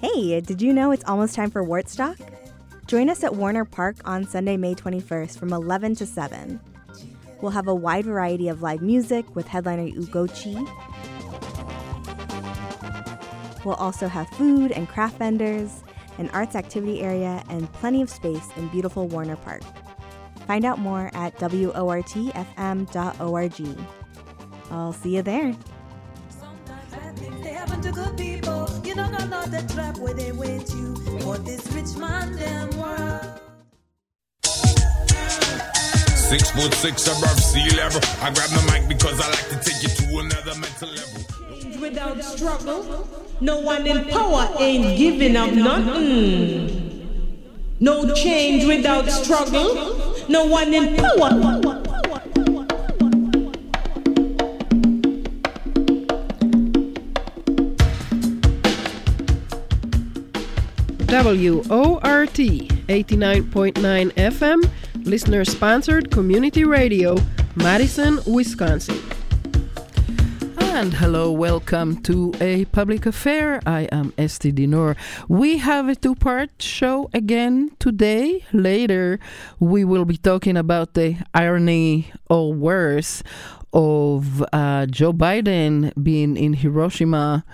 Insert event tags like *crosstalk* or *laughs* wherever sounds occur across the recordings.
Hey, did you know it's almost time for Wortstock? Join us at Warner Park on Sunday, May 21st from 11 to 7. We'll have a wide variety of live music with headliner Ugochi. We'll also have food and craft vendors, an arts activity area, and plenty of space in beautiful Warner Park. Find out more at WORTFM.org. I'll see you there. Six foot six above sea level. I grab the mic because I like to take you to another mental level. Without struggle, no one in power ain't giving up nothing. No change without struggle, no one in power. WORT 89.9 FM, listener sponsored community radio, Madison, Wisconsin. And hello, welcome to a public affair. I am Esty Dinur. We have a two part show again today. Later, we will be talking about the irony or worse of uh, Joe Biden being in Hiroshima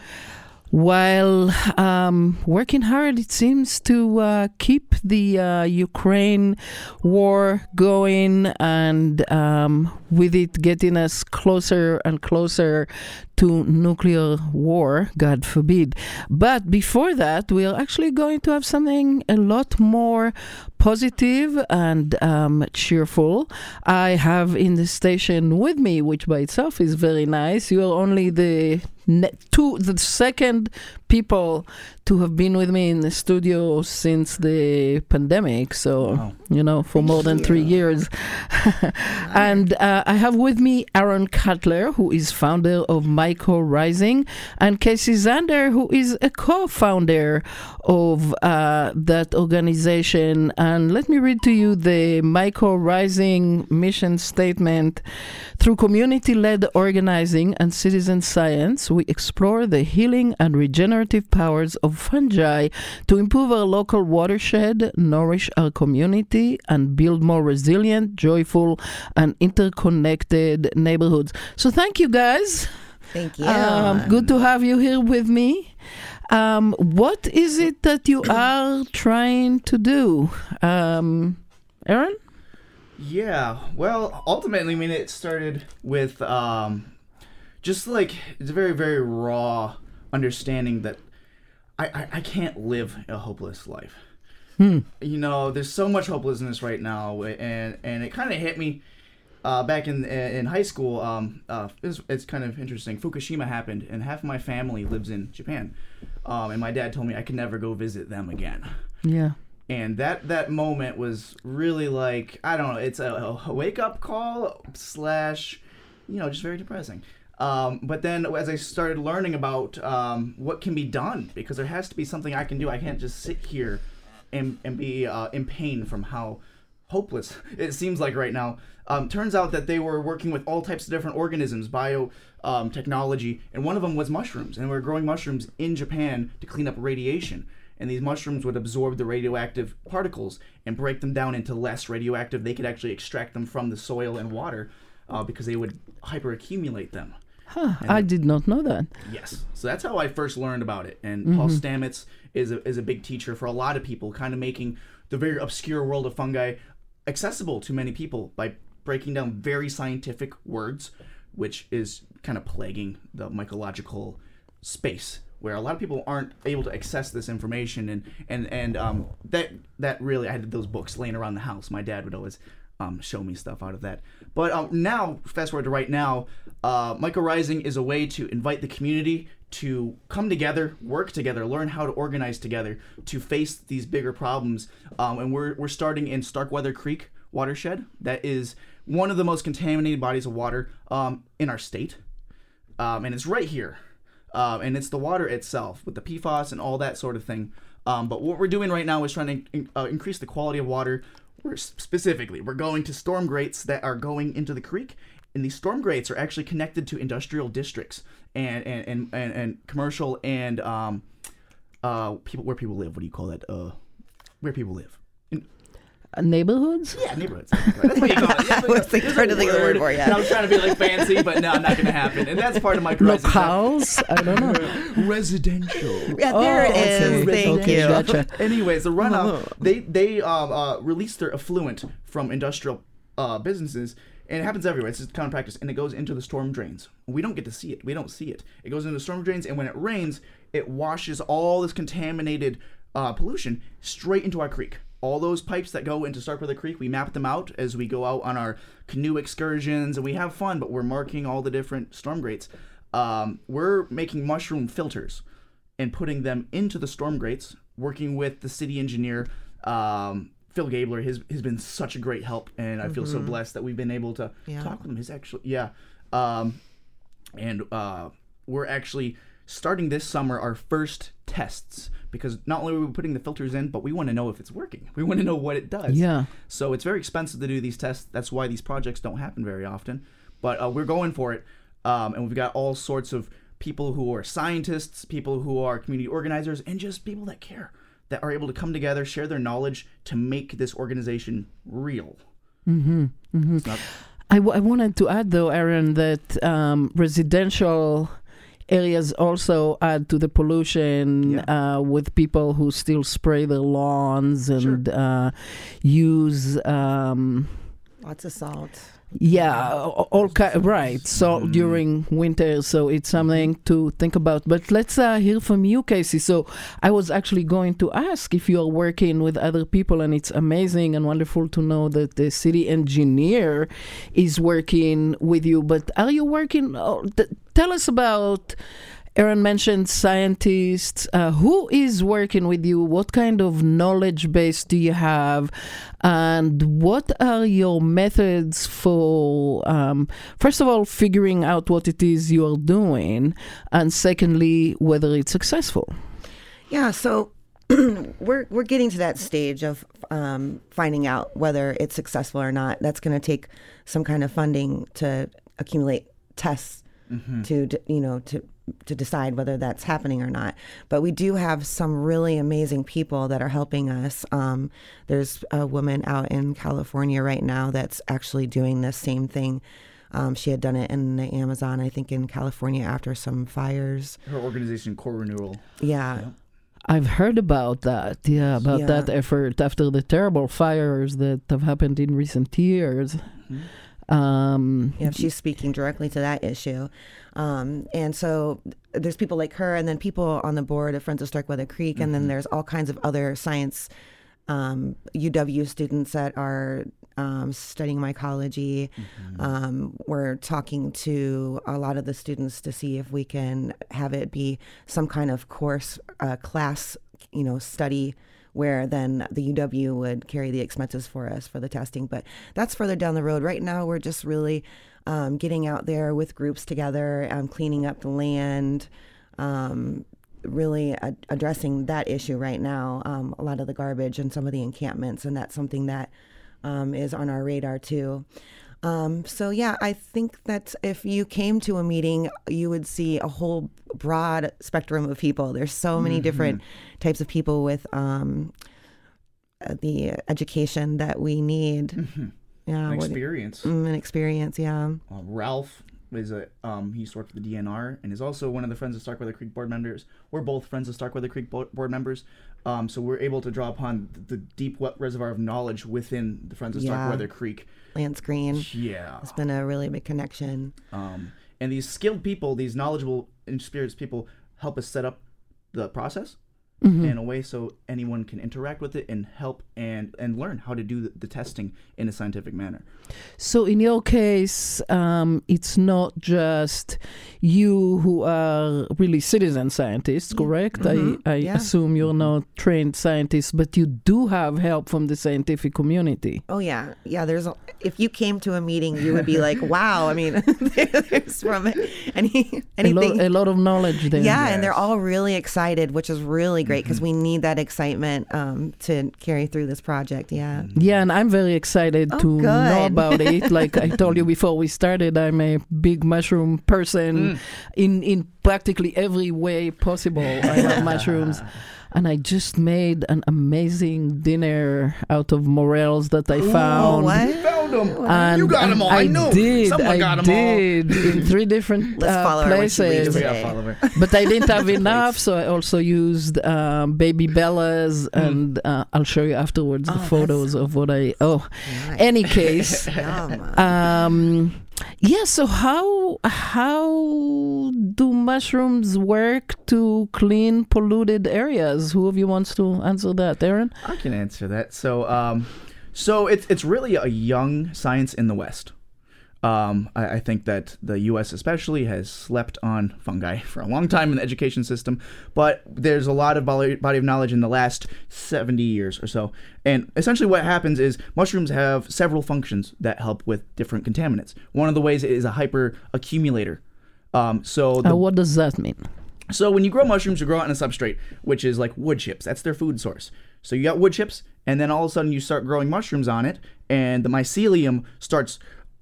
while um, working hard, it seems, to uh, keep the uh, Ukraine war going and um, with it getting us closer and closer to nuclear war, God forbid. But before that, we are actually going to have something a lot more positive and um, cheerful. I have in the station with me, which by itself is very nice. You are only the two, the second people to have been with me in the studio since the pandemic. So, wow. you know, for more than three years. *laughs* and uh, I have with me Aaron Cutler, who is founder of Myco Rising, and Kacy Zander, who is a co founder of uh, that organization. And let me read to you the Myco Rising mission statement. Through community led organizing and citizen science, we explore the healing and regenerative powers of fungi to improve our local watershed, nourish our community, and build more resilient, joyful, and interconnected neighborhoods. So, thank you guys. Thank you. Um, good to have you here with me. Um, what is it that you are trying to do, um, Aaron? Yeah, well, ultimately, I mean, it started with um, just like it's a very, very raw understanding that I, I, I can't live a hopeless life. Hmm. You know, there's so much hopelessness right now, and and it kind of hit me uh, back in in high school. Um, uh, it's, it's kind of interesting. Fukushima happened, and half my family lives in Japan, um, and my dad told me I could never go visit them again. Yeah. And that that moment was really like I don't know. It's a, a wake up call slash, you know, just very depressing. Um, but then as I started learning about um, what can be done, because there has to be something I can do. I can't just sit here and, and be uh, in pain from how hopeless *laughs* it seems like right now. Um, turns out that they were working with all types of different organisms, bio um, technology, and one of them was mushrooms. And we were growing mushrooms in Japan to clean up radiation. And these mushrooms would absorb the radioactive particles and break them down into less radioactive. They could actually extract them from the soil and water uh, because they would hyperaccumulate them. Huh, I did not know that. Yes. So that's how I first learned about it. And mm-hmm. Paul Stamets is a, is a big teacher for a lot of people, kind of making the very obscure world of fungi accessible to many people by breaking down very scientific words, which is kind of plaguing the mycological space where a lot of people aren't able to access this information and and and um that that really I had those books laying around the house. My dad would always um, show me stuff out of that. But um, now, fast forward to right now, uh, Myco Rising is a way to invite the community to come together, work together, learn how to organize together to face these bigger problems. Um, and we're, we're starting in Starkweather Creek watershed. That is one of the most contaminated bodies of water um, in our state. Um, and it's right here. Uh, and it's the water itself with the PFAS and all that sort of thing. Um, but what we're doing right now is trying to in, uh, increase the quality of water specifically we're going to storm grates that are going into the creek and these storm grates are actually connected to industrial districts and and and and, and commercial and um uh people where people live. What do you call that? Uh, where people live. Uh, neighborhoods? yeah, neighborhoods. That's what you call it. I was thinking- trying to think of the word for it, yeah. And I was trying to be like fancy, but no, not gonna happen. And that's part of my crisis. Locales? I don't know. *laughs* Residential. Yeah, there Oh, it is. Thank Okay, you. gotcha. Anyways, the runoff Uh-huh. they they um, uh, release their effluent from industrial uh, businesses, and it happens everywhere. It's just common practice, and it goes into the storm drains. We don't get to see it. We don't see it. It goes into the storm drains, and when it rains, it washes all this contaminated uh, pollution straight into our creek. All those pipes that go into Starkweather Creek, we map them out as we go out on our canoe excursions, and we have fun. But we're marking all the different storm grates. Um, we're making mushroom filters and putting them into the storm grates, working with the city engineer, um, Phil Gaebler. Has has been such a great help, and I feel so blessed that we've been able to Yeah. talk with him. His actually, yeah, um, and uh, we're actually starting this summer our first tests because not only are we putting the filters in, but we want to know if it's working. *laughs* We want to know what it does. Yeah. So it's very expensive to do these tests. That's why these projects don't happen very often. But uh, we're going for it, um, and we've got all sorts of people who are scientists, people who are community organizers, and just people that care, that are able to come together, share their knowledge to make this organization real. Mm-hmm. It's not, I, w- I wanted to add, though, Aaron, that um, residential areas also add to the pollution uh, with people who still spray their lawns and uh, use. Um, Lots of salt. yeah, all, all ki- right. So during winter, so it's something to think about. But let's uh, hear from you, Kacy. So I was actually going to ask if you are working with other people, and it's amazing and wonderful to know that the city engineer is working with you. But are you working? Oh, th- tell us about. Aaron mentioned scientists. Uh, who is working with you? What kind of knowledge base do you have? And what are your methods for, um, first of all, figuring out what it is you are doing? And secondly, whether it's successful? Yeah, so *clears throat* we're we're getting to that stage of um, finding out whether it's successful or not. That's going to take some kind of funding to accumulate tests to d- you know to to decide whether that's happening or not. But we do have some really amazing people that are helping us. Um, there's a woman out in California right now that's actually doing the same thing. Um, she had done it in the Amazon, I think, in California after some fires. her organization, CoRenewal. Yeah, I've heard about that. Yeah, about Yeah. that effort after the terrible fires that have happened in recent years. Um, Yeah, she's speaking directly to that issue. Um, and so there's people like her, and then people on the board of Friends of Starkweather Creek, and then there's all kinds of other science um, UW students that are um, studying mycology. Um, we're talking to a lot of the students to see if we can have it be some kind of course, uh, class, you know, study where then the UW would carry the expenses for us for the testing. But that's further down the road. Right now, we're just really um, getting out there with groups together, um, cleaning up the land, um, really a- addressing that issue right now. Um, a lot of the garbage and some of the encampments, and that's something that um, is on our radar too. Um, so yeah, I think that if you came to a meeting, you would see a whole broad spectrum of people. There's so many different types of people with um, uh, the education that we need. Yeah, An what- experience. mm, an experience. Yeah. Uh, Ralph is a um, he used to work for the DNR and is also one of the Friends of Starkweather Creek board members. We're both Friends of Starkweather Creek bo- board members, um, so we're able to draw upon the deep wet reservoir of knowledge within the Friends of Yeah. Starkweather Creek. Lance Green. Yeah, It's been a really big connection. um, and these skilled people, these knowledgeable, experienced people, help us set up the process in a way so anyone can interact with it and help and and learn how to do the, the testing in a scientific manner. So in your case, um, it's not just you who are really citizen scientists, correct? I, I Mm-hmm. Yeah. assume you're not trained scientists, but you do have help from the scientific community. Oh yeah, yeah. There's a, if you came to a meeting, you would be like, wow. I mean, *laughs* there's from any A lot, anything. a lot of knowledge there. yeah, and they're all really excited, which is really great because Mm-hmm. we need that excitement um, to carry through this project. Yeah. Yeah, and I'm very excited Oh, to know about it. *laughs* Like I told you before we started, I'm a big mushroom person Mm. in in practically every way possible. I love *laughs* mushrooms. And I just made an amazing dinner out of morels that I found. what? Found them. And you got them all. I, know. did. Someone I got them did in *laughs* three different Let's uh, follow her when she leaves places. all. today. Yeah, follow her. *laughs* but I didn't have *laughs* enough, so I also used um, baby bellas, and uh, I'll show you afterwards the Oh, photos of what I. Oh, Nice. any case, Yum. um, yeah. So how how do mushrooms work to clean polluted areas? Who of you wants to answer that, Aaron? I can answer that. So, um, so it's it's really a young science in the West. Um, I, I think that the U.S. especially has slept on fungi *laughs* for a long time in the education system, but there's a lot of body, body of knowledge in the last 70 years or so. And essentially, what happens is mushrooms have several functions that help with different contaminants. One of the ways is a hyper accumulator. Um, so the Uh, what does that mean? so when you grow mushrooms, you grow it on a substrate, which is like wood chips. That's their food source. So you got wood chips, and then all of a sudden you start growing mushrooms on it, and the mycelium starts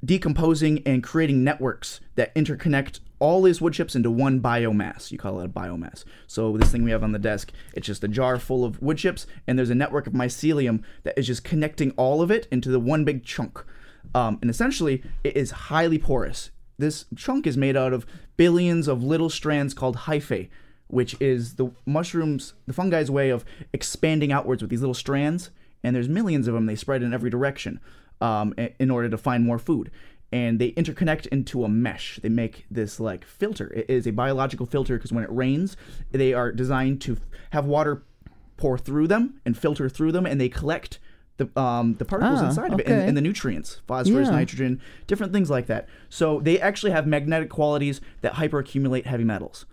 decomposing and creating networks that interconnect all these wood chips into one biomass. You call it a biomass. So this thing we have on the desk, it's just a jar full of wood chips, and there's a network of mycelium that is just connecting all of it into the one big chunk. Um, and essentially, it is highly porous. This chunk is made out of billions of little strands called hyphae, which is the mushrooms, the fungi's way of expanding outwards with these little strands. And there's millions of them. They spread in every direction um, in order to find more food. And they interconnect into a mesh. They make this like filter. It is a biological filter because when it rains, they are designed to have water pour through them and filter through them, and they collect the um, the particles Ah, inside of it and, and the nutrients, phosphorus, Yeah. nitrogen, different things like that. So they actually have magnetic qualities that hyperaccumulate heavy metals.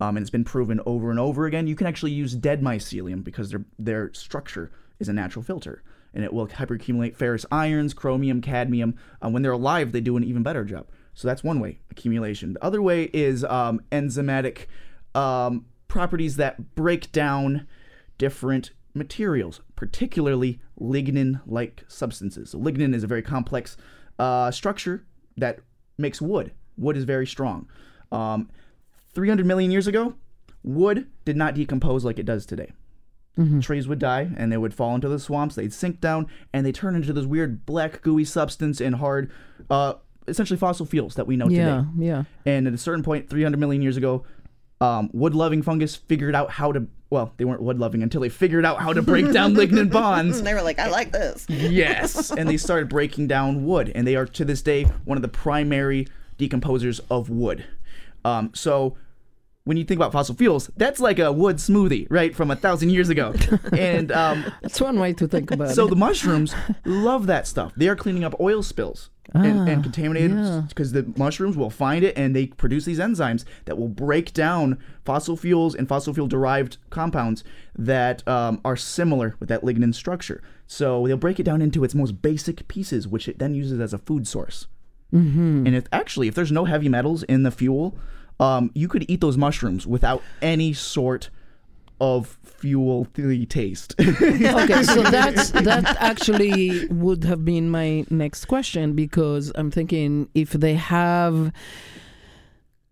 Um, and it's been proven over and over again. You can actually use dead mycelium because their their structure is a natural filter, and it will hyperaccumulate ferrous irons, chromium, cadmium. Uh, when they're alive, they do an even better job. So that's one way accumulation. The other way is um, enzymatic um, properties that break down different materials, particularly lignin-like substances. So lignin is a very complex uh, structure that makes wood. Wood is very strong. Um, 300 million years ago, wood did not decompose like it does today. Trees would die and they would fall into the swamps. They'd sink down and they turn into this weird black gooey substance and hard, uh, essentially fossil fuels that we know Yeah, today. yeah. And at a certain point, 300 million years ago, um, wood-loving fungus figured out how to. Well, they weren't wood-loving until they figured out how to break *laughs* down lignin bonds. And *laughs* they were like, I like this. Yes, and they started breaking down wood, and they are to this day one of the primary decomposers of wood. Um, so when you think about fossil fuels, that's like a wood smoothie, right, from a thousand years ago. *laughs* And um, That's one way to think about so it. So the mushrooms love that stuff. They are cleaning up oil spills and, and contaminated yeah. because the mushrooms will find it and they produce these enzymes that will break down fossil fuels and fossil fuel derived compounds that um, are similar with that lignin structure. So they'll break it down into its most basic pieces, which it then uses as a food source. Mm-hmm. And if actually, if there's no heavy metals in the fuel, um, you could eat those mushrooms without any sort of fuel taste. *laughs* okay, so *laughs* that's that actually would have been my next question because I'm thinking if they have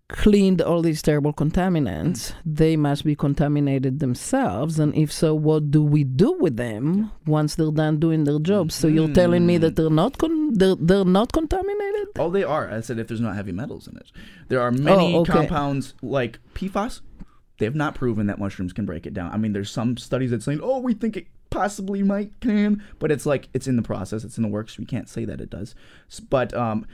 cleaned all these terrible contaminants, they must be contaminated themselves. And if so, what do we do with them once they're done doing their job? So you're telling me that they're not con- they're, they're not contaminated? Oh, they are. I said if there's not heavy metals in it. There are many Oh, okay. compounds like PFAS. They have not proven that mushrooms can break it down. I mean, there's some studies that saying, "Oh, we think it possibly might can," but it's like it's in the process. It's in the works. We can't say that it does. But um,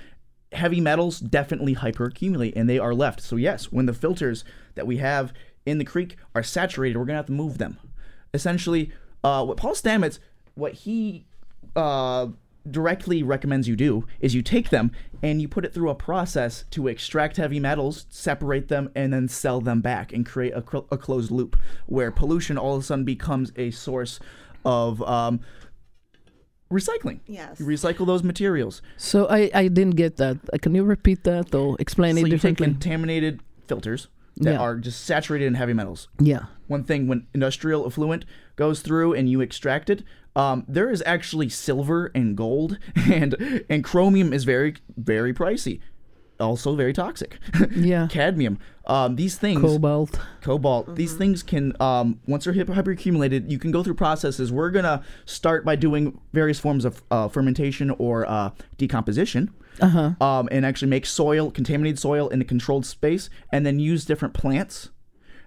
heavy metals definitely hyperaccumulate, and they are left. So yes, when the filters that we have in the creek are saturated, we're gonna have to move them. Essentially, uh, what Paul Stamets, what he uh, directly recommends you do is you take them and you put it through a process to extract heavy metals, separate them, and then sell them back and create a, cl- a closed loop where pollution all of a sudden becomes a source of um, recycling. Yes. You recycle those materials. So I, I didn't get that. Uh, Can you repeat that or explain so it you take contaminated filters, that Yeah. are just saturated in heavy metals. Yeah. One thing when industrial effluent goes through and you extract it, um, there is actually silver and gold, *laughs* and and chromium is very very pricey, also very toxic. *laughs* Yeah. Cadmium. Um, these things Cobalt. cobalt these things can um, once they're hyper accumulated you can go through processes we're gonna start by doing various forms of uh, fermentation or uh, decomposition Uh-huh. um, and actually make soil contaminated soil in a controlled space and then use different plants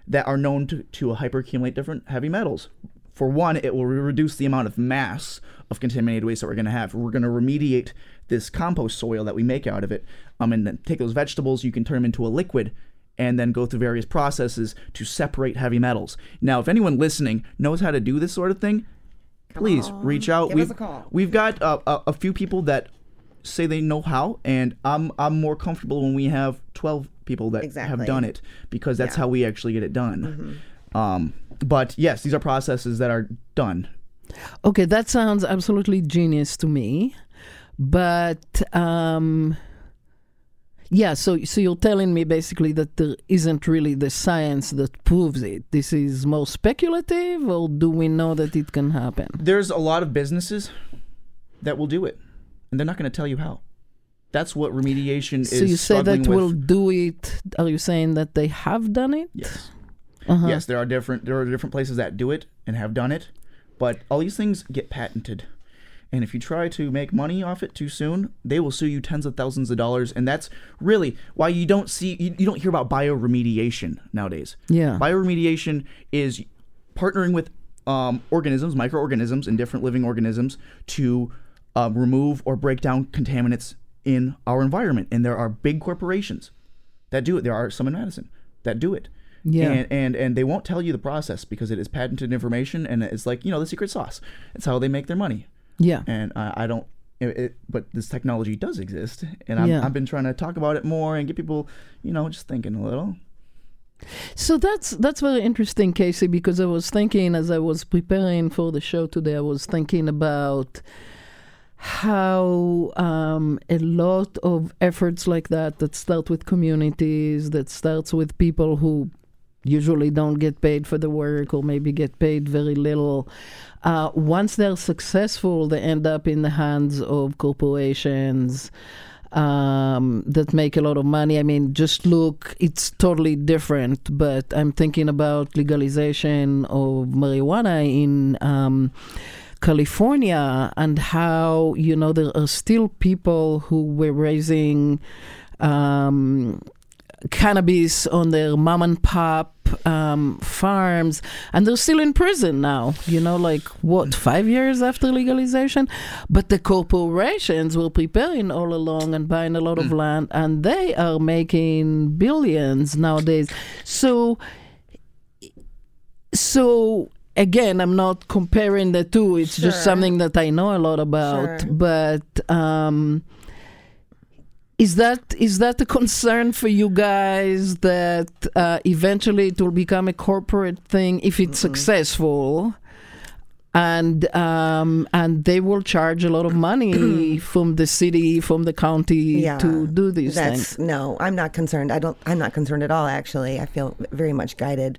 that are known to, to hyperaccumulate different heavy metals for one it will reduce the amount of mass of contaminated waste that we're going to have. We're going to remediate this compost soil that we make out of it um, and then take those vegetables you can turn them into a liquid and then go through various processes to separate heavy metals. Now if anyone listening knows how to do this sort of thing please reach out. Give us we've, a call. we've got uh, a, a few people that say they know how and i'm i'm more comfortable when we have 12 people that have done it because that's Yeah. how we actually get it done. Um, but yes these are processes that are done Okay, that sounds absolutely genius to me. But um yeah, so so you're telling me basically that there isn't really the science that proves it. This is more speculative or do we know that it can happen? there's a lot of businesses that will do it and they're not going to tell you how that's what remediation So is So you say that will do it. Are you saying that they have done it? yes Uh-huh. yes there are different there are different places that do it and have done it but all these things get patented. And if you try to make money off it too soon they will sue you tens of thousands of dollars. And that's really why you don't see you, you don't hear about bioremediation nowadays. Yeah. bioremediation is partnering with um, organisms microorganisms and different living organisms to um, remove or break down contaminants in our environment. And there are big corporations that do it. There are some in madison that do it Yeah. and, and and they won't tell you the process because it is patented information and it's like you know the secret sauce it's how they make their money yeah. and I, I don't it, it, but this technology does exist and I'm, Yeah. i've been trying to talk about it more and get people you know just thinking a little So that's that's very interesting, Kacy, because I was thinking as I was preparing for the show today, I was thinking about how um, a lot of efforts like that that start with communities, that starts with people who usually don't get paid for the work or maybe get paid very little. Uh, once they're successful, they end up in the hands of corporations um, that make a lot of money. I mean, just look, it's totally different, but I'm thinking about legalization of marijuana in. Um, California and how you know there are still people who were raising um, cannabis on their mom and pop um, farms, and they're still in prison now. You know, like what five years after legalization, but the corporations were preparing all along and buying a lot of land, and they are making billions nowadays. So, so again, I'm not comparing the two. It's just something that I know a lot about. Sure. But um, is that is that a concern for you guys that uh, eventually it will become a corporate thing if it's successful? And um, and they will charge a lot of money *clears throat* from the city, from the county Yeah, to do these That's things. no, I'm not concerned. I don't. I'm not concerned at all. Actually, I feel very much guided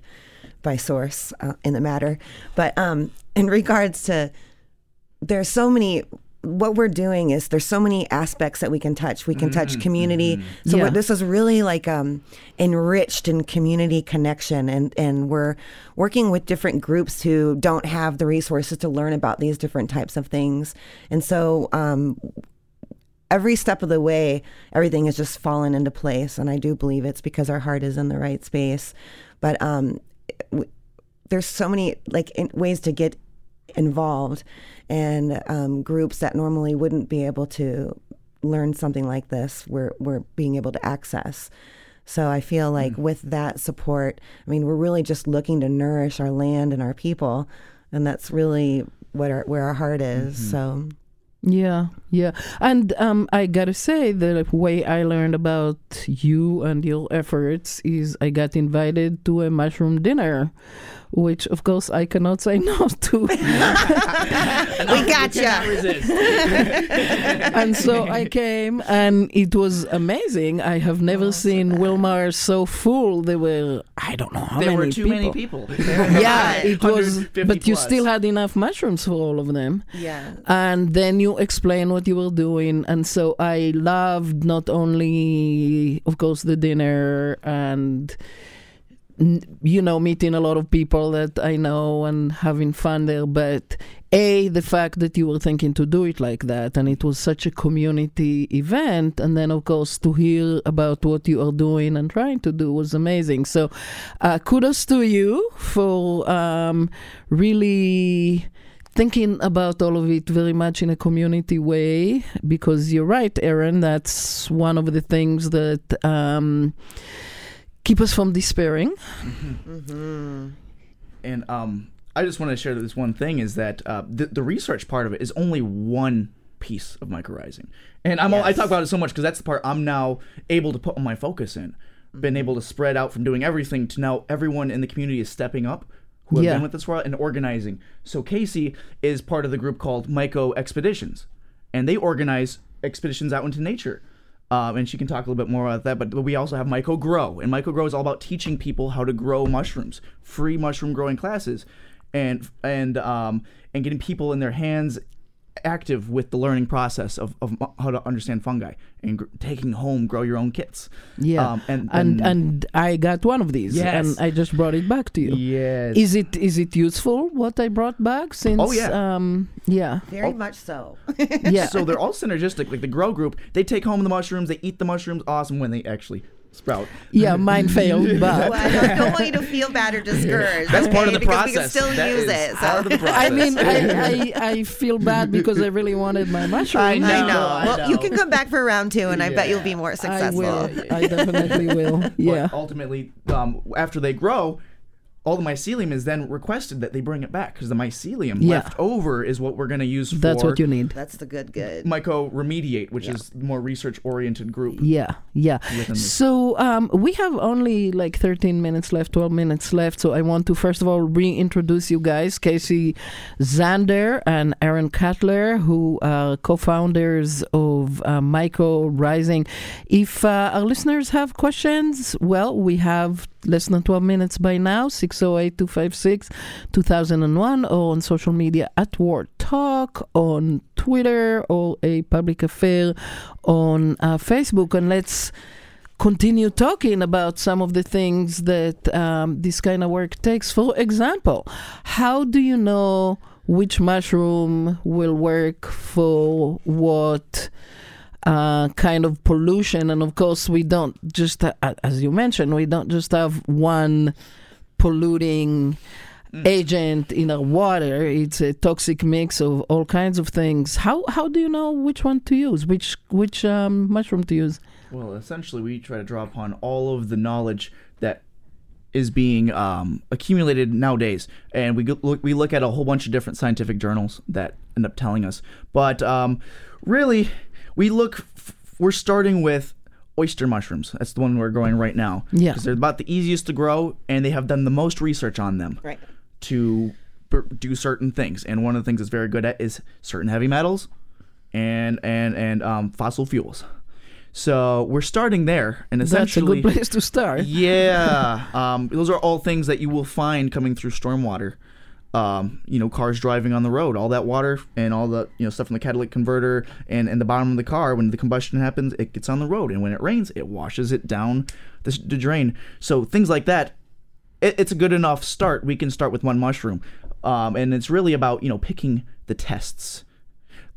by source uh, in the matter. But um, in regards to, there are so many. What we're doing is there's so many aspects that we can touch. We can touch community. So Yeah. we're, this is really like um, enriched in community connection, and and we're working with different groups who don't have the resources to learn about these different types of things. And so um, every step of the way, everything has just fallen into place. And I do believe it's because our heart is in the right space. But um, w- there's so many like in, ways to get involved, and um, groups that normally wouldn't be able to learn something like this, we're we're being able to access. So I feel like with that support, I mean, we're really just looking to nourish our land and our people, and that's really what our where our heart is. So. Yeah, yeah. And um, I gotta say, the way I learned about you and your efforts is I got invited to a mushroom dinner which of course I cannot say *laughs* no to. *laughs* we gotcha. *laughs* and so I came, and it was amazing. I have never oh, seen Wilmar so full. There were I don't know how there many were too people. many people. Yeah, it was, but you plus. still had enough mushrooms for all of them. Yeah. And then you explain what you were doing. And so I loved not only, of course, the dinner and, n- you know, meeting a lot of people that I know and having fun there, but A, the fact that you were thinking to do it like that. And it was such a community event. And then, of course, to hear about what you are doing and trying to do was amazing. So uh, kudos to you for um, really thinking about all of it very much in a community way because you're right aaron that's one of the things that um, keep us from despairing And um, I just want to share this one thing is that uh, the, the research part of it is only one piece of Myco Rising. And I'm all, I talk about it so much because that's the part I'm now able to put my focus in. Been able to spread out from doing everything to now everyone in the community is stepping up who have Yeah. been with us for a while and organizing. So Kacy is part of the group called Myco Expeditions, and they organize expeditions out into nature. Um, and she can talk a little bit more about that. But, but we also have Myco Grow, and Myco Grow is all about teaching people how to grow mushrooms, free mushroom growing classes, and and um, and getting people in their hands active with the learning process of, of how to understand fungi and gr- taking home grow your own kits. yeah Um, and and then- and i got one of these Yes. and i just brought it back to you Yes. is it is it useful what i brought back since Oh, yeah. um yeah Very much so. yeah so they're all synergistic. Like the grow group, they take home the mushrooms, they eat the mushrooms. Awesome when they actually sprout. yeah mine failed *laughs* well, but I don't, don't want you to feel bad or *laughs* discouraged. That's part of the because process. We can still That use is it. So. part of the process. *laughs* I mean, I, I, I feel bad because I really wanted my mushroom. I know. I know. I well, you can come back for round two, and I bet you'll be more I successful. will. I definitely will. But Yeah. ultimately, um, after they grow, all the mycelium is then requested that they bring it back because the mycelium Yeah. left over is what we're going to use for That's what you need. That's the good good. Myco Remediate, which is the more research oriented group. Yeah, yeah. The- So um, we have only like 13 minutes left, 12 minutes left. So I want to first of all reintroduce you guys, Kacy Zander and Aaron Cutler, who are co-founders of uh, Myco Rising. If uh, our listeners have questions, well, we have less than 12 minutes by now 608-256-2001 or on social media at Word Talk on Twitter or a public affair on uh, Facebook and let's continue talking about some of the things that um, this kind of work takes. For example, how do you know which mushroom will work for what? Uh, kind of pollution, and of course, we don't just, uh, as you mentioned, we don't just have one polluting agent in our water. It's a toxic mix of all kinds of things. How how do you know which one to use? Which which um, mushroom to use? Well, essentially, we try to draw upon all of the knowledge that is being um, accumulated nowadays, and we look we look at a whole bunch of different scientific journals that end up telling us. But um, really, we look. F- we're starting with oyster mushrooms. That's the one we're growing right now. Yeah. because they're about the easiest to grow, and they have done the most research on them Right. to b- do certain things. And one of the things it's very good at is certain heavy metals and and and um, fossil fuels. So we're starting there, and essentially That's a good place to start. yeah, *laughs* um, those are all things that you will find coming through stormwater. Um, you know, cars driving on the road, all that water and all the you know stuff from the catalytic converter and and the bottom of the car. When the combustion happens, it gets on the road, and when it rains, it washes it down the, the drain. So things like that it, it's a good enough start. We can start with one mushroom, um, and it's really about you know picking the tests,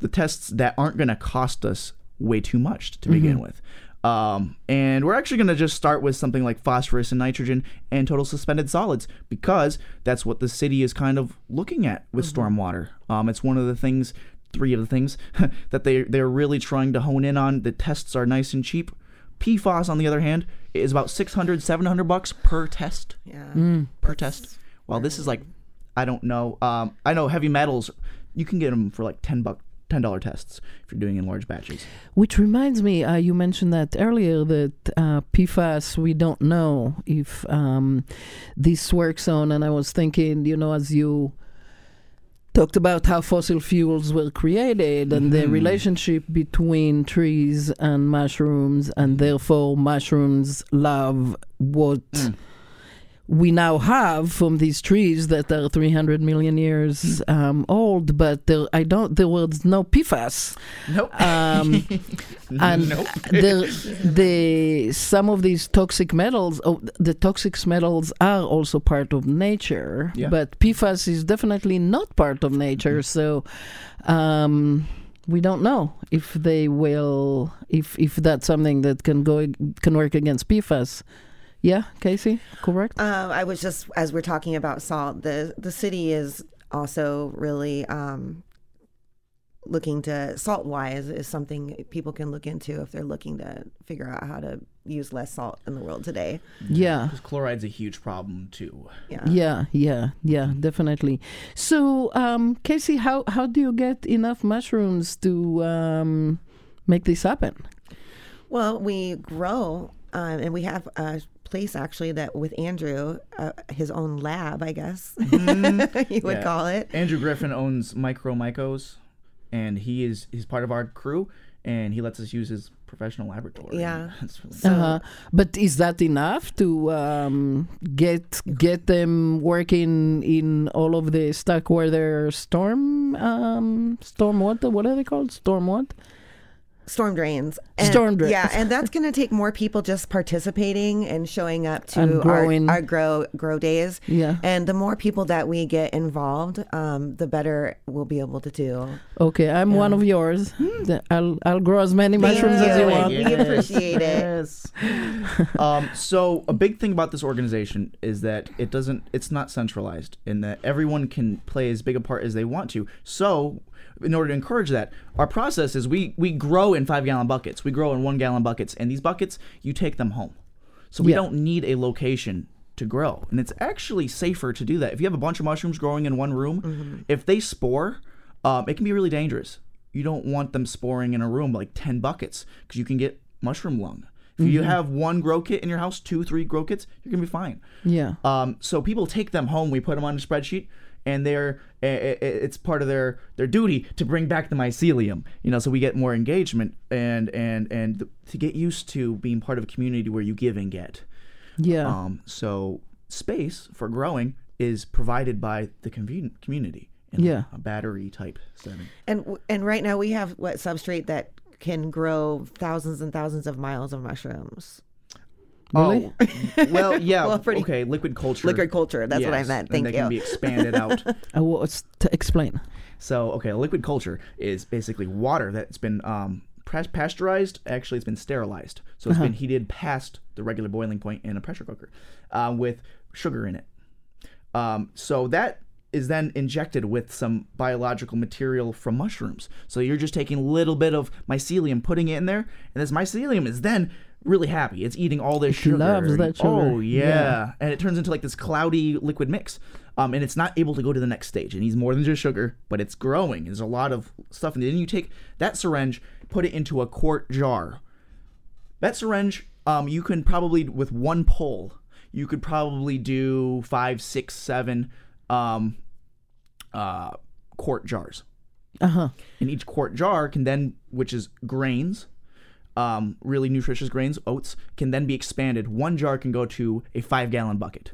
the tests that aren't going to cost us way too much to begin with. Um, and we're actually going to just start with something like phosphorus and nitrogen and total suspended solids because that's what the city is kind of looking at with mm-hmm. stormwater. Um, it's one of the things, three of the things *laughs* that they they're really trying to hone in on. The tests are nice and cheap. PFOS, on the other hand, is about 600, 700 bucks per test. Yeah. Mm. Per test. Well, this is like, I don't know. Um, I know heavy metals, you can get them for like 10 bucks, $10 tests if you're doing in large batches. Which reminds me, uh, you mentioned that earlier that uh, PFAS, we don't know if um, this works on. And I was thinking, you know, as you talked about how fossil fuels were created mm-hmm. and the mm-hmm. relationship between trees and mushrooms, and mm-hmm. therefore mushrooms love what. Mm we now have from these trees that are 300 million years um, old. But there, I don't. There was no PFAS. Nope. Um, *laughs* and nope. the the some of these toxic metals oh, the toxic metals are also part of nature Yeah. but PFAS is definitely not part of nature Mm-hmm. so um, we don't know if they will if if that's something that can go can work against PFAS yeah Kacy correct Um, I was just as we're talking about salt, the the city is also really um, looking to salt wise is something people can look into if they're looking to figure out how to use less salt in the world today. yeah Because chloride's a huge problem too. Yeah. yeah yeah yeah definitely so um, Kacy how how do you get enough mushrooms to um, make this happen Well, we grow, um, and we have a place actually that with Andrew, uh, his own lab, I guess *laughs* you would Yeah. call it. Andrew Griffin owns Micro Mycos, and he is he's part of our crew, and he lets us use his professional laboratory. Yeah. *laughs* That's really So- uh-huh. But is that enough to um, get get them working in all of the Starkweather storm um, storm what what are they called storm what? Storm drains. And, Storm drains. Yeah, and that's going to take more people just participating and showing up to our, our grow grow days. Yeah. And the more people that we get involved, um, the better we'll be able to do. Okay, I'm one of yours. The- I'll I'll grow as many mushrooms as you you. want. We appreciate it. Yes. um, so a big thing about this organization is that it doesn't it's not centralized in that everyone can play as big a part as they want to. So in order to encourage that, our process is we we grow in five gallon buckets. We grow in one gallon buckets, and these buckets you take them home. So we Yeah. don't need a location to grow, and it's actually safer to do that. If you have a bunch of mushrooms growing in one room, if they spore, um, it can be really dangerous. You don't want them sporing in a room like ten buckets because you can get mushroom lung. If you have one grow kit in your house, two, three grow kits, you're gonna be fine. Yeah. Um, so people take them home. We put them on a spreadsheet, and they're i- i- it's part of their their duty to bring back the mycelium. You know, so we get more engagement and and and to get used to being part of a community where you give and get. Yeah. Um, so space for growing is provided by the conven- community. In Yeah. a battery type setting. And and right now we have what substrate that can grow thousands and thousands of miles of mushrooms. Really? Oh, well, *laughs* yeah. Well, pretty- okay, liquid culture. Liquid culture. That's what I Yes, meant. and Thank they you. can be expanded out. *laughs* Uh, what's to explain? So, okay, liquid culture is basically water that's been um, pasteurized. Actually, it's been sterilized. So it's been heated past the regular boiling point in a pressure cooker uh, with sugar in it. Um, so that is then injected with some biological material from mushrooms. So you're just taking a little bit of mycelium, putting it in there, and this mycelium is then really happy. It's eating all this It sugar. loves that sugar. Oh yeah. Yeah. and it turns into like this cloudy liquid mix. Um, and it's not able to go to the next stage. It needs more than just sugar, but it's growing. There's a lot of stuff, and then you take that syringe, put it into a quart jar. That syringe, um, you can probably with one pull, you could probably do five, six, seven, um, uh, quart jars. Uh huh. And each quart jar can then, which is grains, um, really nutritious grains, oats, can then be expanded. One jar can go to a five gallon bucket.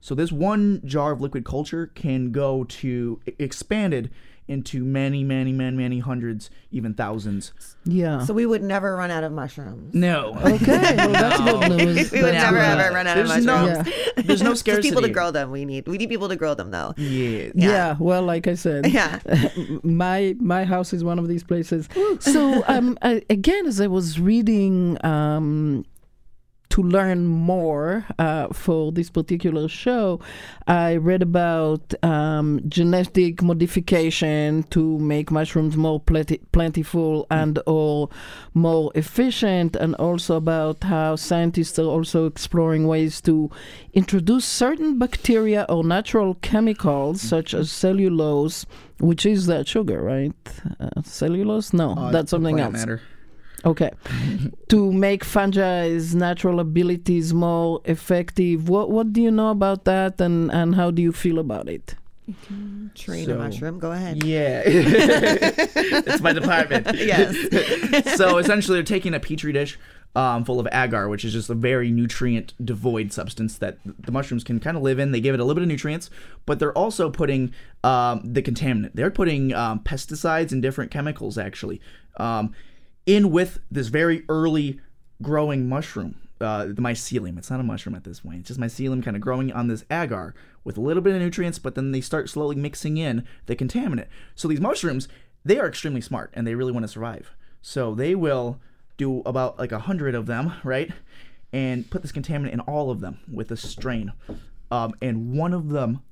So this one jar of liquid culture can go to expanded into many, many, many, many hundreds, even thousands. Yeah. So we would never run out of mushrooms. No. okay. Well, that's good *laughs* news. *laughs* we would That's never *laughs* good. ever run out of There's mushrooms. no, Yeah. there's no Just scarcity. people to grow them. We need we need people to grow them though. Yeah. Yeah. Well, like I said. Yeah. my my house is one of these places. So um, I, again, as I was reading um, to learn more uh, for this particular show, I read about um, genetic modification to make mushrooms more plentiful and or more efficient, and also about how scientists are also exploring ways to introduce certain bacteria or natural chemicals such as cellulose which is that sugar, right? Uh, cellulose? No, Uh, that's something else. matter. Okay. *laughs* to make fungi's natural abilities more effective, what what do you know about that, and and how do you feel about it? Train So- a mushroom. Go ahead. Yeah, *laughs* it's my department. Yes. *laughs* so essentially, they're taking a petri dish um, full of agar, which is just a very nutrient devoid substance that the mushrooms can kind of live in. They give it a little bit of nutrients, but they're also putting um, the contaminant. They're putting um, pesticides and different chemicals actually um, in with this very early growing mushroom. Uh, the mycelium. It's not a mushroom at this point. It's just mycelium kind of growing on this agar with a little bit of nutrients, but then they start slowly mixing in the contaminant. So these mushrooms, they are extremely smart and they really want to survive. So they will do about like a hundred of them, right? And put this contaminant in all of them with a strain. Um, and one of them,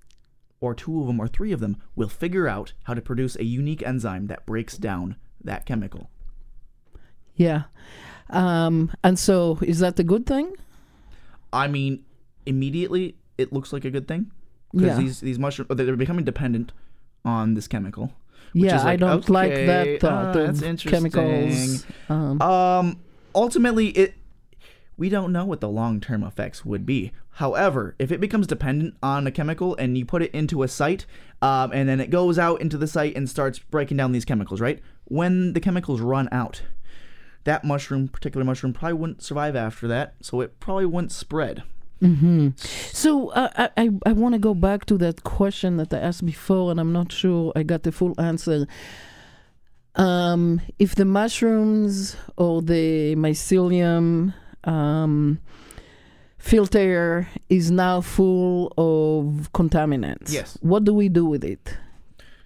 or two of them, or three of them will figure out how to produce a unique enzyme that breaks down that chemical. Yeah. Um, and so, is that a good thing? I mean, immediately it looks like a good thing because Yeah. these these mushrooms they're becoming dependent on this chemical. which yeah, is I don't like that thought ah, of that's interesting. chemicals. Um, Um, ultimately, it we don't know what the long term effects would be. However, if it becomes dependent on a chemical and you put it into a site, um, and then it goes out into the site and starts breaking down these chemicals, right? When the chemicals run out, that mushroom, particular mushroom, probably wouldn't survive after that, so it probably wouldn't spread. So uh, I I, I want to go back to that question that I asked before, and I'm not sure I got the full answer. Um, if the mushrooms or the mycelium um, filter is now full of contaminants, Yes. what do we do with it?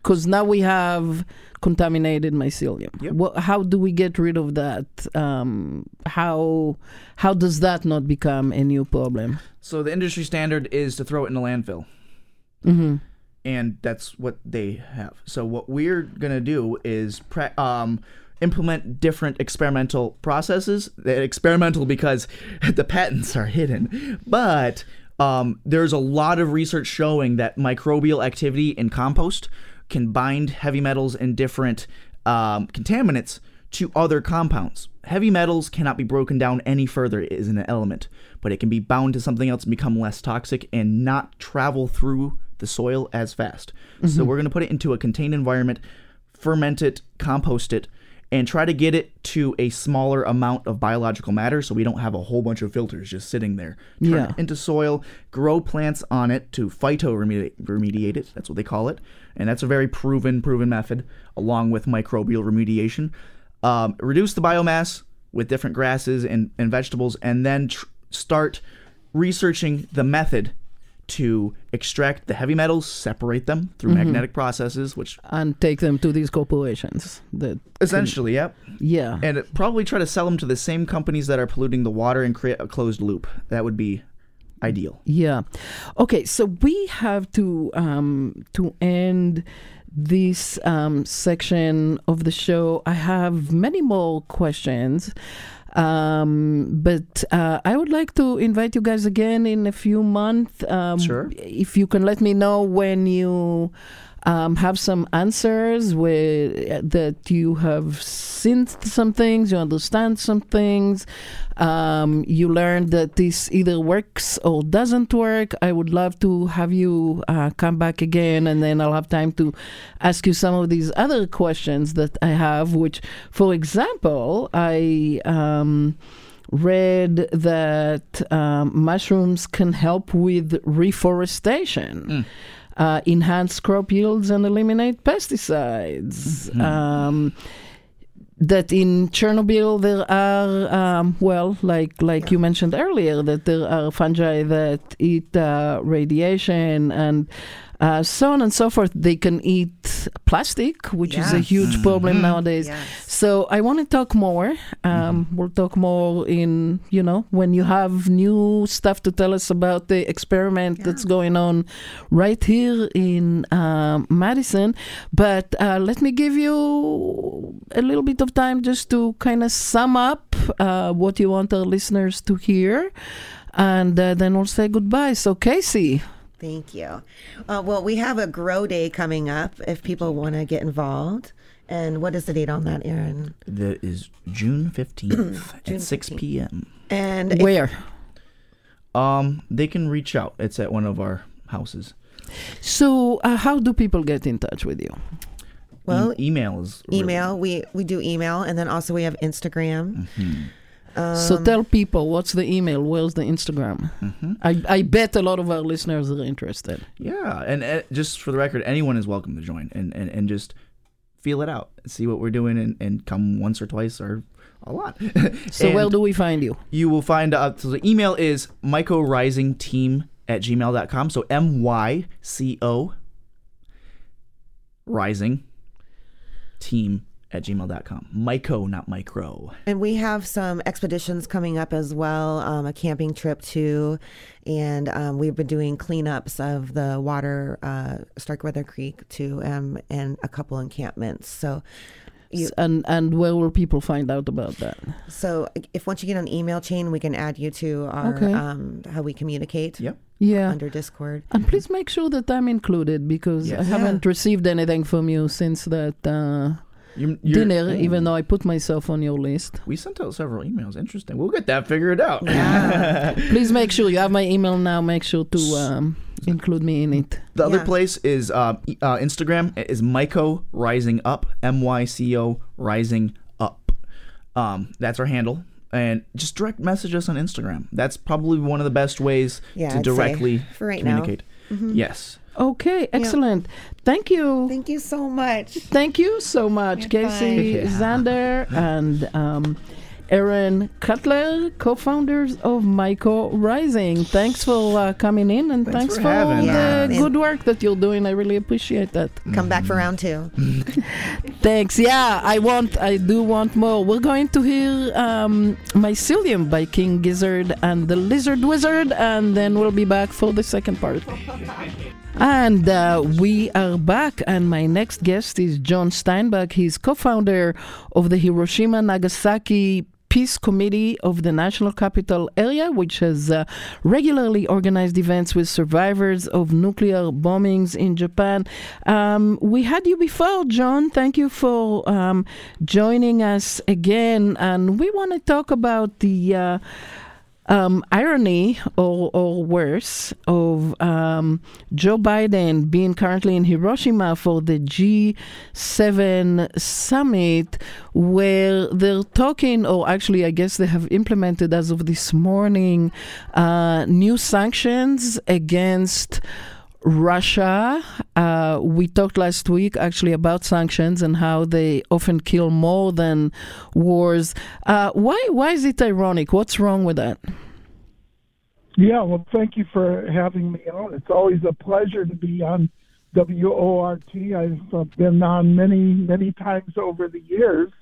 Because now we have contaminated mycelium. Yep. What, how do we get rid of that? Um, how how does that not become a new problem? So the industry standard is to throw it in a landfill. Mm-hmm. and that's what they have. So what we're gonna do is pre- um, implement different experimental processes. They're experimental because *laughs* the patents are hidden, but um, there's a lot of research showing that microbial activity in compost can bind heavy metals and different um, contaminants to other compounds. Heavy metals cannot be broken down any further as an element, but it can be bound to something else and become less toxic and not travel through the soil as fast. So we're going to put it into a contained environment, ferment it, compost it, and try to get it to a smaller amount of biological matter so we don't have a whole bunch of filters just sitting there. Turn Yeah. it into soil, grow plants on it to phytoremediate remediate it. That's what they call it. And that's a very proven, proven method along with microbial remediation. Um, reduce the biomass with different grasses and, and vegetables, and then tr- start researching the method to extract the heavy metals, separate them through magnetic processes, which and take them to these corporations that essentially, yep. yeah And probably try to sell them to the same companies that are polluting the water and create a closed loop. That would be ideal. yeah okay so we have to um to end this um section of the show i have many more questions um but uh, i would like to invite you guys again in a few months um Sure. if you can let me know when you um, have some answers where that you have seen some things, you understand some things, um, you learned that this either works or doesn't work. I would love to have you uh, come back again, and then I'll have time to ask you some of these other questions that I have. Which, for example, I. Um, read that um, mushrooms can help with reforestation, uh, enhance crop yields, and eliminate pesticides. Um, that in Chernobyl there are um, well, like like you mentioned earlier, that there are fungi that eat uh, radiation and. Uh, so on and so forth. They can eat plastic, which is a Yes. huge problem nowadays. Yes. So I want to talk more. Um, We'll talk more in, you know, when you have new stuff to tell us about the experiment that's going on right here in um, Madison. But uh, let me give you a little bit of time just to kind of sum up uh, what you want our listeners to hear. And uh, then we'll say goodbye. So, Kacy, Thank you. Uh, well, we have a grow day coming up if people want to get involved. And what is the date on that, Aaron? That is June *clears throat* 15th at 6 p.m. And if- Where? Um, they can reach out. It's at one of our houses. So, uh, how do people get in touch with you? well, E- email is really- email. We we do email, and then also we have Instagram. Mm-hmm. So tell people what's the email, where's the Instagram. Mm-hmm. I, I bet a lot of our listeners are interested. Yeah, and uh, just for the record, anyone is welcome to join and, and, and just feel it out, see what we're doing, and, and come once or twice or a lot. *laughs* So where do we find you? you will find out? So the email is mycorisingteam at gmail.com. So M Y C O rising team at gmail.com. Myco, not micro. And we have some expeditions coming up as well, um, a camping trip too. And um, we've been doing cleanups of the water, uh, Starkweather Creek too, um, and a couple encampments. So, you, and and where will people find out about that? so if once you get on email chain, we can add you to our Okay. um, how we communicate Yep. Yeah. under Discord. And please make sure that I'm included because I haven't received anything from you since that uh, You, you're- dinner, Ooh. even though I put myself on your list. We sent out several emails. Interesting. We'll get that figured out. *laughs* Please make sure you have my email now. Make sure to um, include me in it. The other Yeah. place is uh, uh, Instagram It is Myco Rising Up, M Y C O Rising Up. Um, that's our handle, and just direct message us on Instagram. That's probably one of the best ways Yeah, to I'd directly for right now. communicate. Yes. Okay, excellent. Thank you. Thank you so much. Thank you so much, You're Kacy fine. Zander and um, Aaron Cutler, co-founders of Myco Rising. Thanks for uh, coming in and Thanks thanks, for for, all having the. Yeah. good work that you're doing. I really appreciate that. Come back for round two. *laughs* Thanks. Yeah, I want, I do want more. We're going to hear um, Mycelium by King Gizzard and the Lizard Wizard, and then we'll be back for the second part. *laughs* And uh, we are back, and my next guest is John Steinbach. He's co founder of the Hiroshima Nagasaki Peace Committee of the National Capital Area, which has uh, regularly organized events with survivors of nuclear bombings in Japan. Um, we had you before, John. Thank you for um, joining us again. And we want to talk about the. Uh, um, irony or, or worse of um, Joe Biden being currently in Hiroshima for the G7 summit, where they're talking, or actually, I guess they have implemented as of this morning, uh, new sanctions against. Russia. Uh, we talked last week actually about sanctions and how they often kill more than wars. Uh, why? Why is it ironic? What's wrong with that? Yeah, well, thank you for having me on. It's always a pleasure to be on WORT. I've uh, been on many, many times over the years.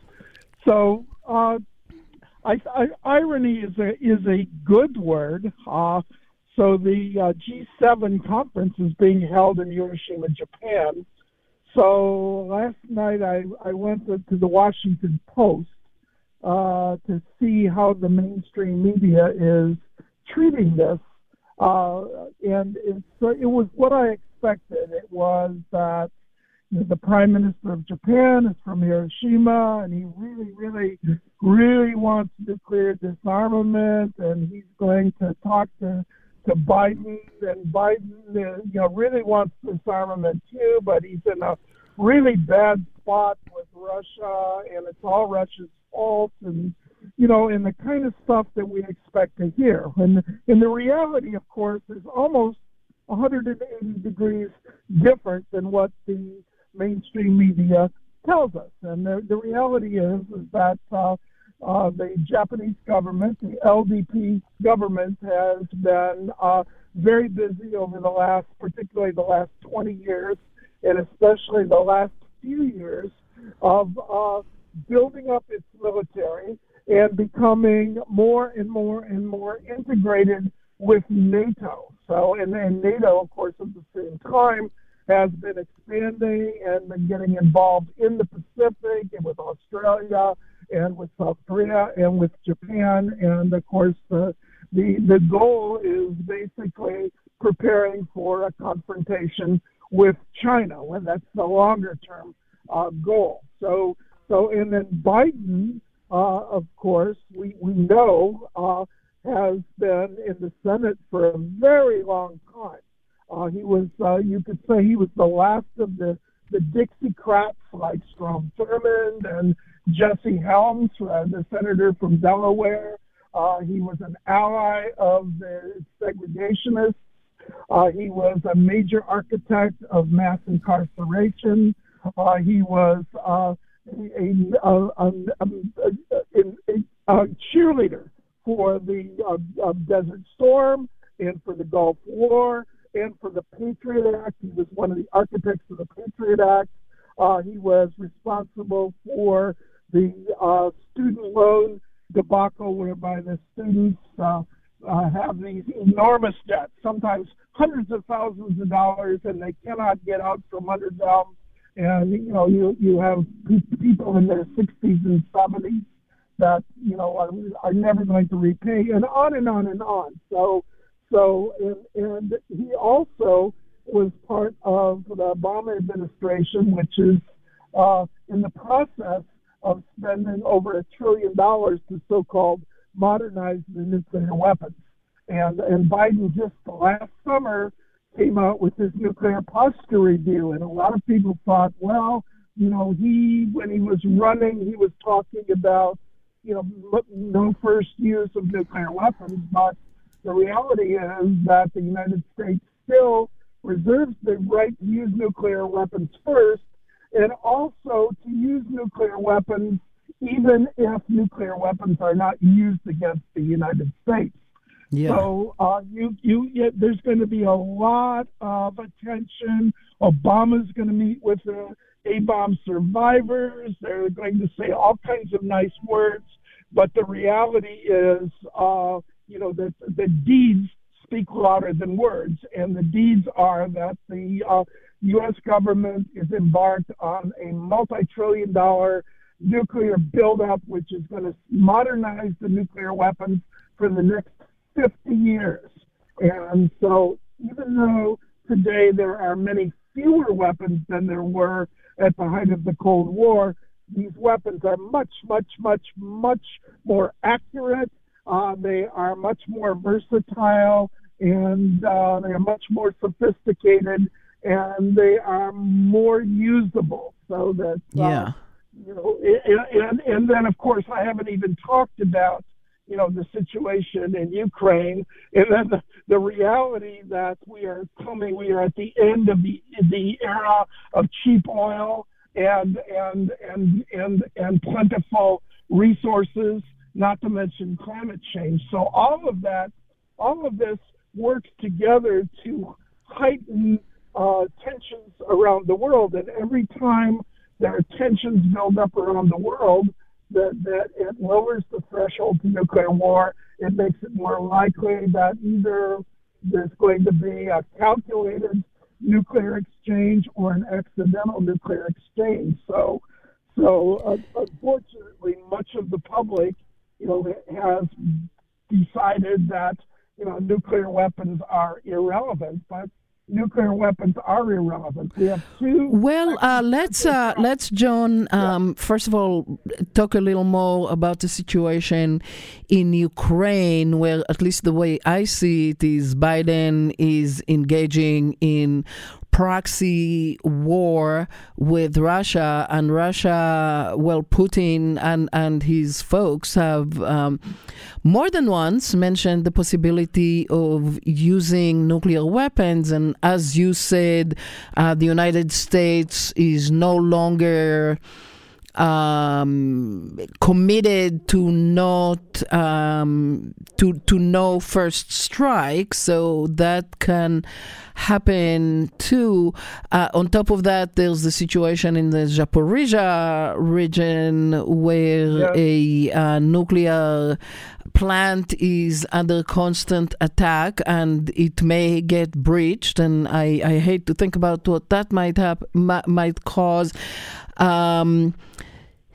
So, uh, I, I, irony is a is a good word. Uh, so the uh, G7 conference is being held in Hiroshima, Japan. So last night I, I went to, to the Washington Post uh, to see how the mainstream media is treating this. Uh, and it's, it was what I expected. It was that you know, the Prime Minister of Japan is from Hiroshima, and he really, really, really wants nuclear disarmament, and he's going to talk to to Biden, and Biden, uh, you know, really wants disarmament too, but he's in a really bad spot with Russia, and it's all Russia's fault, and you know, and the kind of stuff that we expect to hear. And and the reality, of course, is almost 180 degrees different than what the mainstream media tells us. And the, the reality is is that uh, uh, the Japanese government, the LDP government, has been uh, very busy over the last, particularly the last 20 years, and especially the last few years, of uh, building up its military and becoming more and more and more integrated with NATO. So, and, and NATO, of course, at the same time, has been expanding and been getting involved in the Pacific and with Australia and with South Korea and with Japan. And of course, the, the the goal is basically preparing for a confrontation with China, when that's the longer term uh, goal. So so and then Biden, uh, of course, we we know uh, has been in the Senate for a very long time. Uh, he was, uh, you could say, he was the last of the the Dixiecrats like Strom Thurmond and Jesse Helms, uh, the senator from Delaware. Uh, he was an ally of the segregationists. Uh, he was a major architect of mass incarceration. Uh, he was uh, a, a, cheerleader for the uh, Desert Storm and for the Gulf War and for the Patriot Act. He was one of the architects of the Patriot Act. Uh, he was responsible for the uh, student loan debacle, whereby the students uh, uh, have these enormous debts, sometimes hundreds of thousands of dollars, and they cannot get out from under them. And you know, you you have people in their 60s and 70s that you know are, are never going to repay, and on and on and on. So, so and, and he also was part of the Obama administration, which is uh, in the process of spending over a trillion dollars to so-called modernize the nuclear weapons. And and Biden just last summer came out with his nuclear posture review, and a lot of people thought, well, you know, he when he was running, he was talking about, you know, no first use of nuclear weapons, but the reality is that the United States still reserves the right to use nuclear weapons first, and also to use nuclear weapons even if nuclear weapons are not used against the United States. Yeah. So uh, you you there's going to be a lot of attention. Obama's going to meet with the A bomb survivors. They're going to say all kinds of nice words, but the reality is, uh, you know, that the deeds speak louder than words, and the deeds are that the uh, U.S. government is embarked on a multi-trillion-dollar nuclear buildup, which is going to modernize the nuclear weapons for the next 50 years. And so, even though today there are many fewer weapons than there were at the height of the Cold War, these weapons are much, much, much, much more accurate. Uh, they are much more versatile and uh, they are much more sophisticated and they are more usable so that uh, yeah. you know and, and and then of course I haven't even talked about you know the situation in Ukraine. And then the, the reality that we are coming we are at the end of the the era of cheap oil and and and and and plentiful resources not to mention climate change. So all of that all of this works together to heighten uh, tensions around the world. And every time there are tensions build up around the world, that, that it lowers the threshold to nuclear war. It makes it more likely that either there's going to be a calculated nuclear exchange or an accidental nuclear exchange. So, so uh, unfortunately, much of the public, you know, has decided that you know nuclear weapons are irrelevant, but nuclear weapons are irrelevant. We have two. Well, uh, let's uh, let's John. Um, yeah. First of all, talk a little more about the situation in Ukraine, where at least the way I see it is Biden is engaging in proxy war with Russia, and Russia, well, Putin and, and his folks have um, more than once mentioned the possibility of using nuclear weapons. And as you said, uh, the United States is no longer um, committed to not um, to to no first strike, so that can happen too. Uh, on top of that, there's the situation in the Zaporizhia region where yeah. a uh, nuclear plant is under constant attack and it may get breached and I, I hate to think about what that might have might cause um,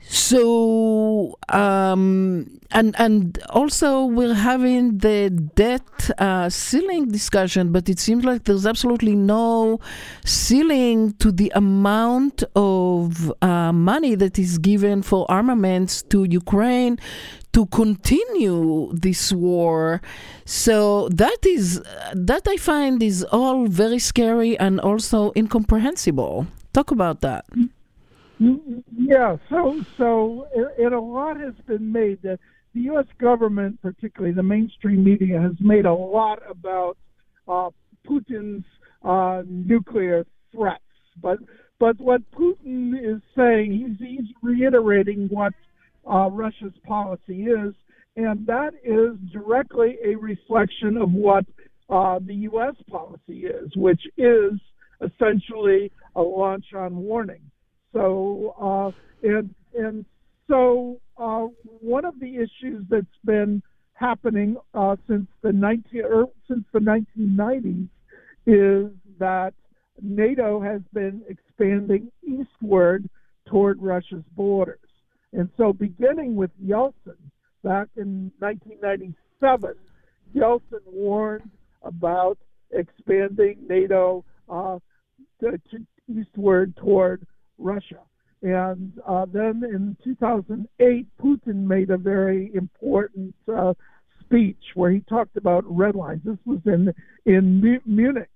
So um, and and also we're having the debt uh, ceiling discussion, but it seems like there's absolutely no ceiling to the amount of uh, money that is given for armaments to Ukraine to continue this war. So that is that I find is all very scary and also incomprehensible. Talk about that. Yeah, so so and a lot has been made. that the U.S. government, particularly the mainstream media, has made a lot about uh, Putin's uh, nuclear threats. But but what Putin is saying, he's, he's reiterating what uh, Russia's policy is, and that is directly a reflection of what uh, the U.S. policy is, which is essentially a launch on warning. So uh, and and so uh, one of the issues that's been happening uh, since the 19 er, since the 1990s is that NATO has been expanding eastward toward Russia's borders, and so beginning with Yeltsin back in 1997, Yeltsin warned about expanding NATO uh, to, to eastward toward Russia. And uh, then in 2008, Putin made a very important uh, speech where he talked about red lines. This was in in Munich,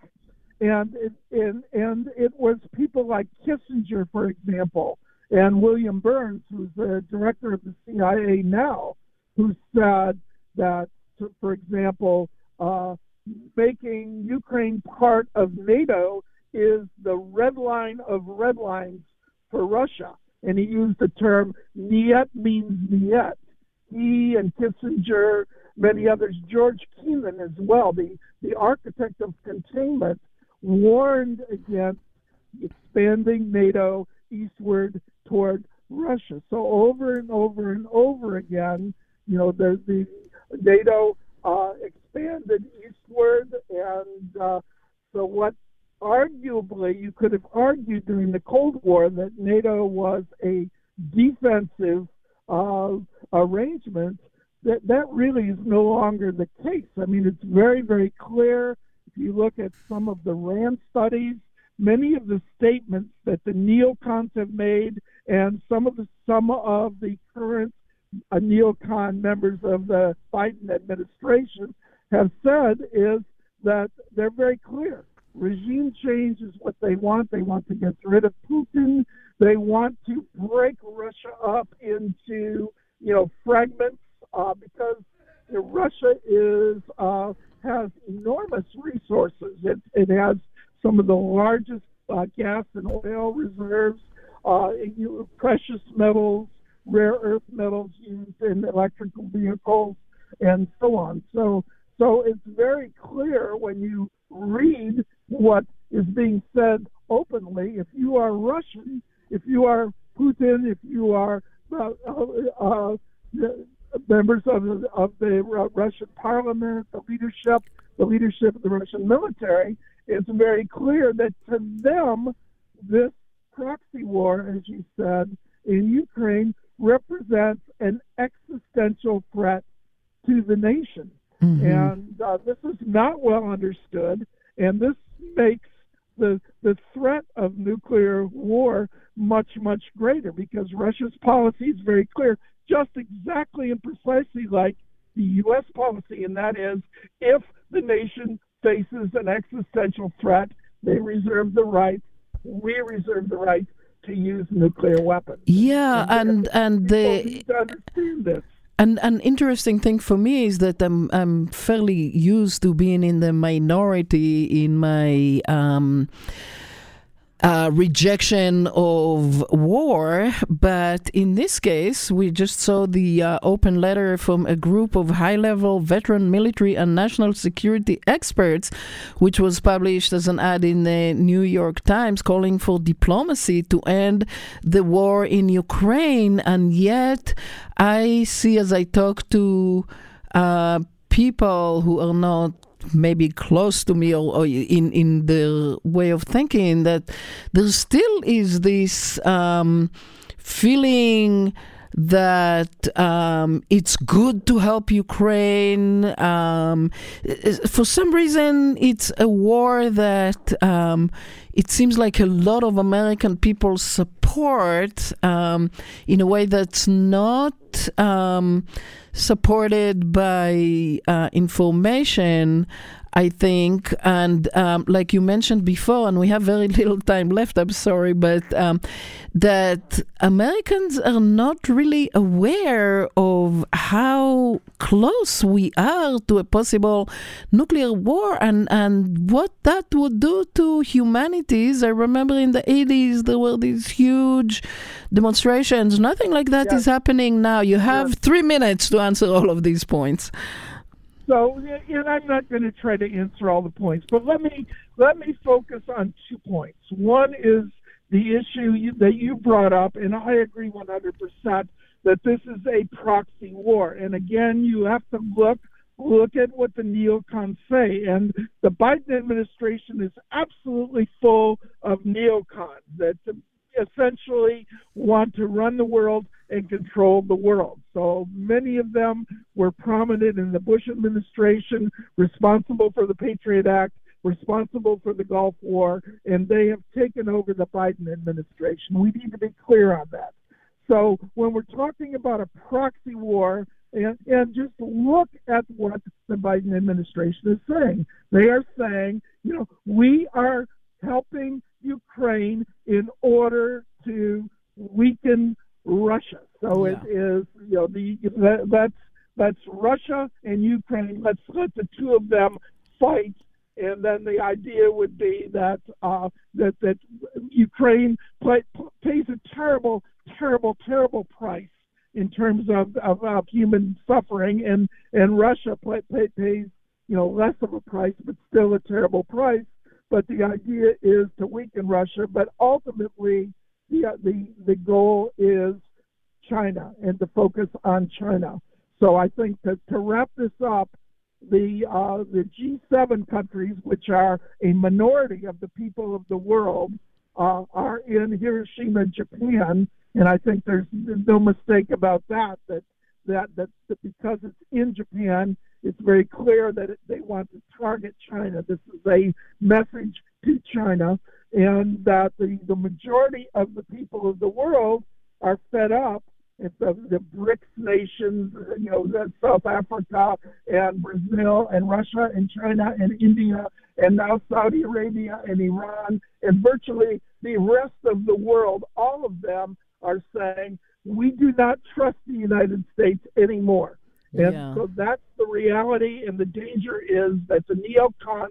and it, and and it was people like Kissinger, for example, and William Burns, who's the director of the CIA now, who said that, for example, uh, making Ukraine part of NATO is the red line of red lines for Russia. And he used the term Nyet means Nyet. He and Kissinger, many others, George Kennan as well, the, the architect of containment, warned against expanding NATO eastward toward Russia. So over and over and over again, you know, the, the NATO uh, expanded eastward, and uh, so what arguably, you could have argued during the Cold War that NATO was a defensive uh, arrangement. That that really is no longer the case. I mean, it's very, very clear. If you look at some of the RAND studies, many of the statements that the neocons have made, and some of the some of the current uh, neocon members of the Biden administration have said is that they're very clear regime change is what they want. They want to get rid of Putin. They want to break Russia up into you know fragments uh, because you know, Russia is uh, has enormous resources. It, it has some of the largest uh, gas and oil reserves, uh, precious metals, rare earth metals used in electrical vehicles, and so on. So, so it's very clear when you read what is being said openly. If you are Russian, if you are Putin, if you are uh, uh, members of the, of the Russian parliament, the leadership, the leadership of the Russian military, it's very clear that to them, this proxy war, as you said, in Ukraine represents an existential threat to the nation. Mm-hmm. And uh, this is not well understood. And this makes the the threat of nuclear war much much greater because Russia's policy is very clear, just exactly and precisely like the U.S. policy, and that is if the nation faces an existential threat, they reserve the right. We reserve the right to use nuclear weapons. Yeah, and and, and the And an interesting thing for me is that I'm I'm fairly used to being in the minority in my um, uh, rejection of war, but in this case, we just saw the uh, open letter from a group of high level veteran military and national security experts, which was published as an ad in the New York Times calling for diplomacy to end the war in Ukraine. And yet, I see as I talk to uh, people who are not maybe close to me or, or, in in the way of thinking that there still is this um, feeling that um, it's good to help Ukraine. Um, for some reason, it's a war that um, it seems like a lot of American people support um, in a way that's not um, supported by uh, information. I think. And um, like you mentioned before, and we have very *laughs* little time left, I'm sorry, but um, that Americans are not really aware of how close we are to a possible nuclear war and, and what that would do to humanities. I remember in the 80s there were these huge demonstrations. Nothing like that yes. is happening now. You have yes. three minutes to answer all of these points. So, and I'm not going to try to answer all the points, but let me let me focus on two points. One is the issue you, that you brought up, and I agree 100% that this is a proxy war. And again, you have to look look at what the neocons say, and the Biden administration is absolutely full of neocons that essentially want to run the world and control the world. So many of them were prominent in the Bush administration, responsible for the Patriot Act, responsible for the Gulf War, and they have taken over the Biden administration. We need to be clear on that. So when we're talking about a proxy war, and, and just look at what the Biden administration is saying. They are saying, you know, we are helping Ukraine in order to weaken Russia. So yeah. it is, you know, the that, that's that's Russia and Ukraine. Let's let the two of them fight, and then the idea would be that uh, that that Ukraine play, pays a terrible, terrible, terrible price in terms of, of, of human suffering, and and Russia play, pay, pays you know less of a price, but still a terrible price. But the idea is to weaken Russia, but ultimately the the the goal is China and to focus on China. So I think that to wrap this up, the uh, the G7 countries, which are a minority of the people of the world, uh, are in Hiroshima, Japan, and I think there's, there's no mistake about that. That that that, that because it's in Japan, it's very clear that it, they want to target China. This is a message to China, and that the, the majority of the people of the world are fed up. It's the, the BRICS nations, you know, South Africa and Brazil and Russia and China and India and now Saudi Arabia and Iran and virtually the rest of the world, all of them are saying, we do not trust the United States anymore. And yeah. so that's the reality, and the danger is that the neocons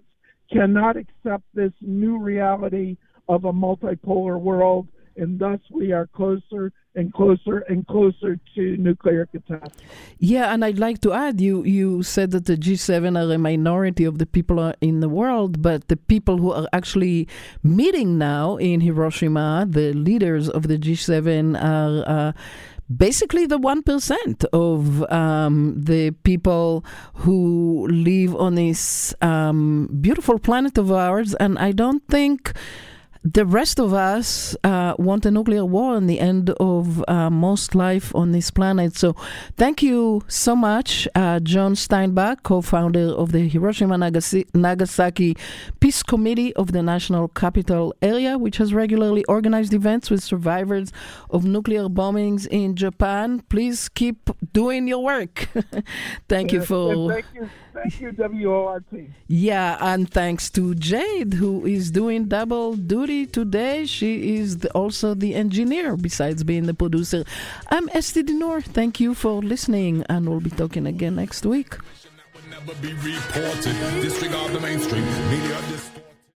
cannot accept this new reality of a multipolar world, and thus we are closer and closer and closer to nuclear catastrophe. Yeah, and I'd like to add, you you said that the G7 are a minority of the people in the world, but the people who are actually meeting now in Hiroshima, the leaders of the G7 are. Uh, basically the 1% of um, the people who live on this um, beautiful planet of ours. And I don't think the rest of us uh, want a nuclear war and the end of uh, most life on this planet. So, thank you so much, uh, John Steinbach, co founder of the Hiroshima Nagasaki Peace Committee of the National Capital Area, which has regularly organized events with survivors of nuclear bombings in Japan. Please keep doing your work. thank yes, you for. Thank you. Thank you, WORT. Yeah, and thanks to Jade, who is doing double duty today. She is the, also the engineer, besides being the producer. I'm Esty Dinur. Thank you for listening, and we'll be talking again next week.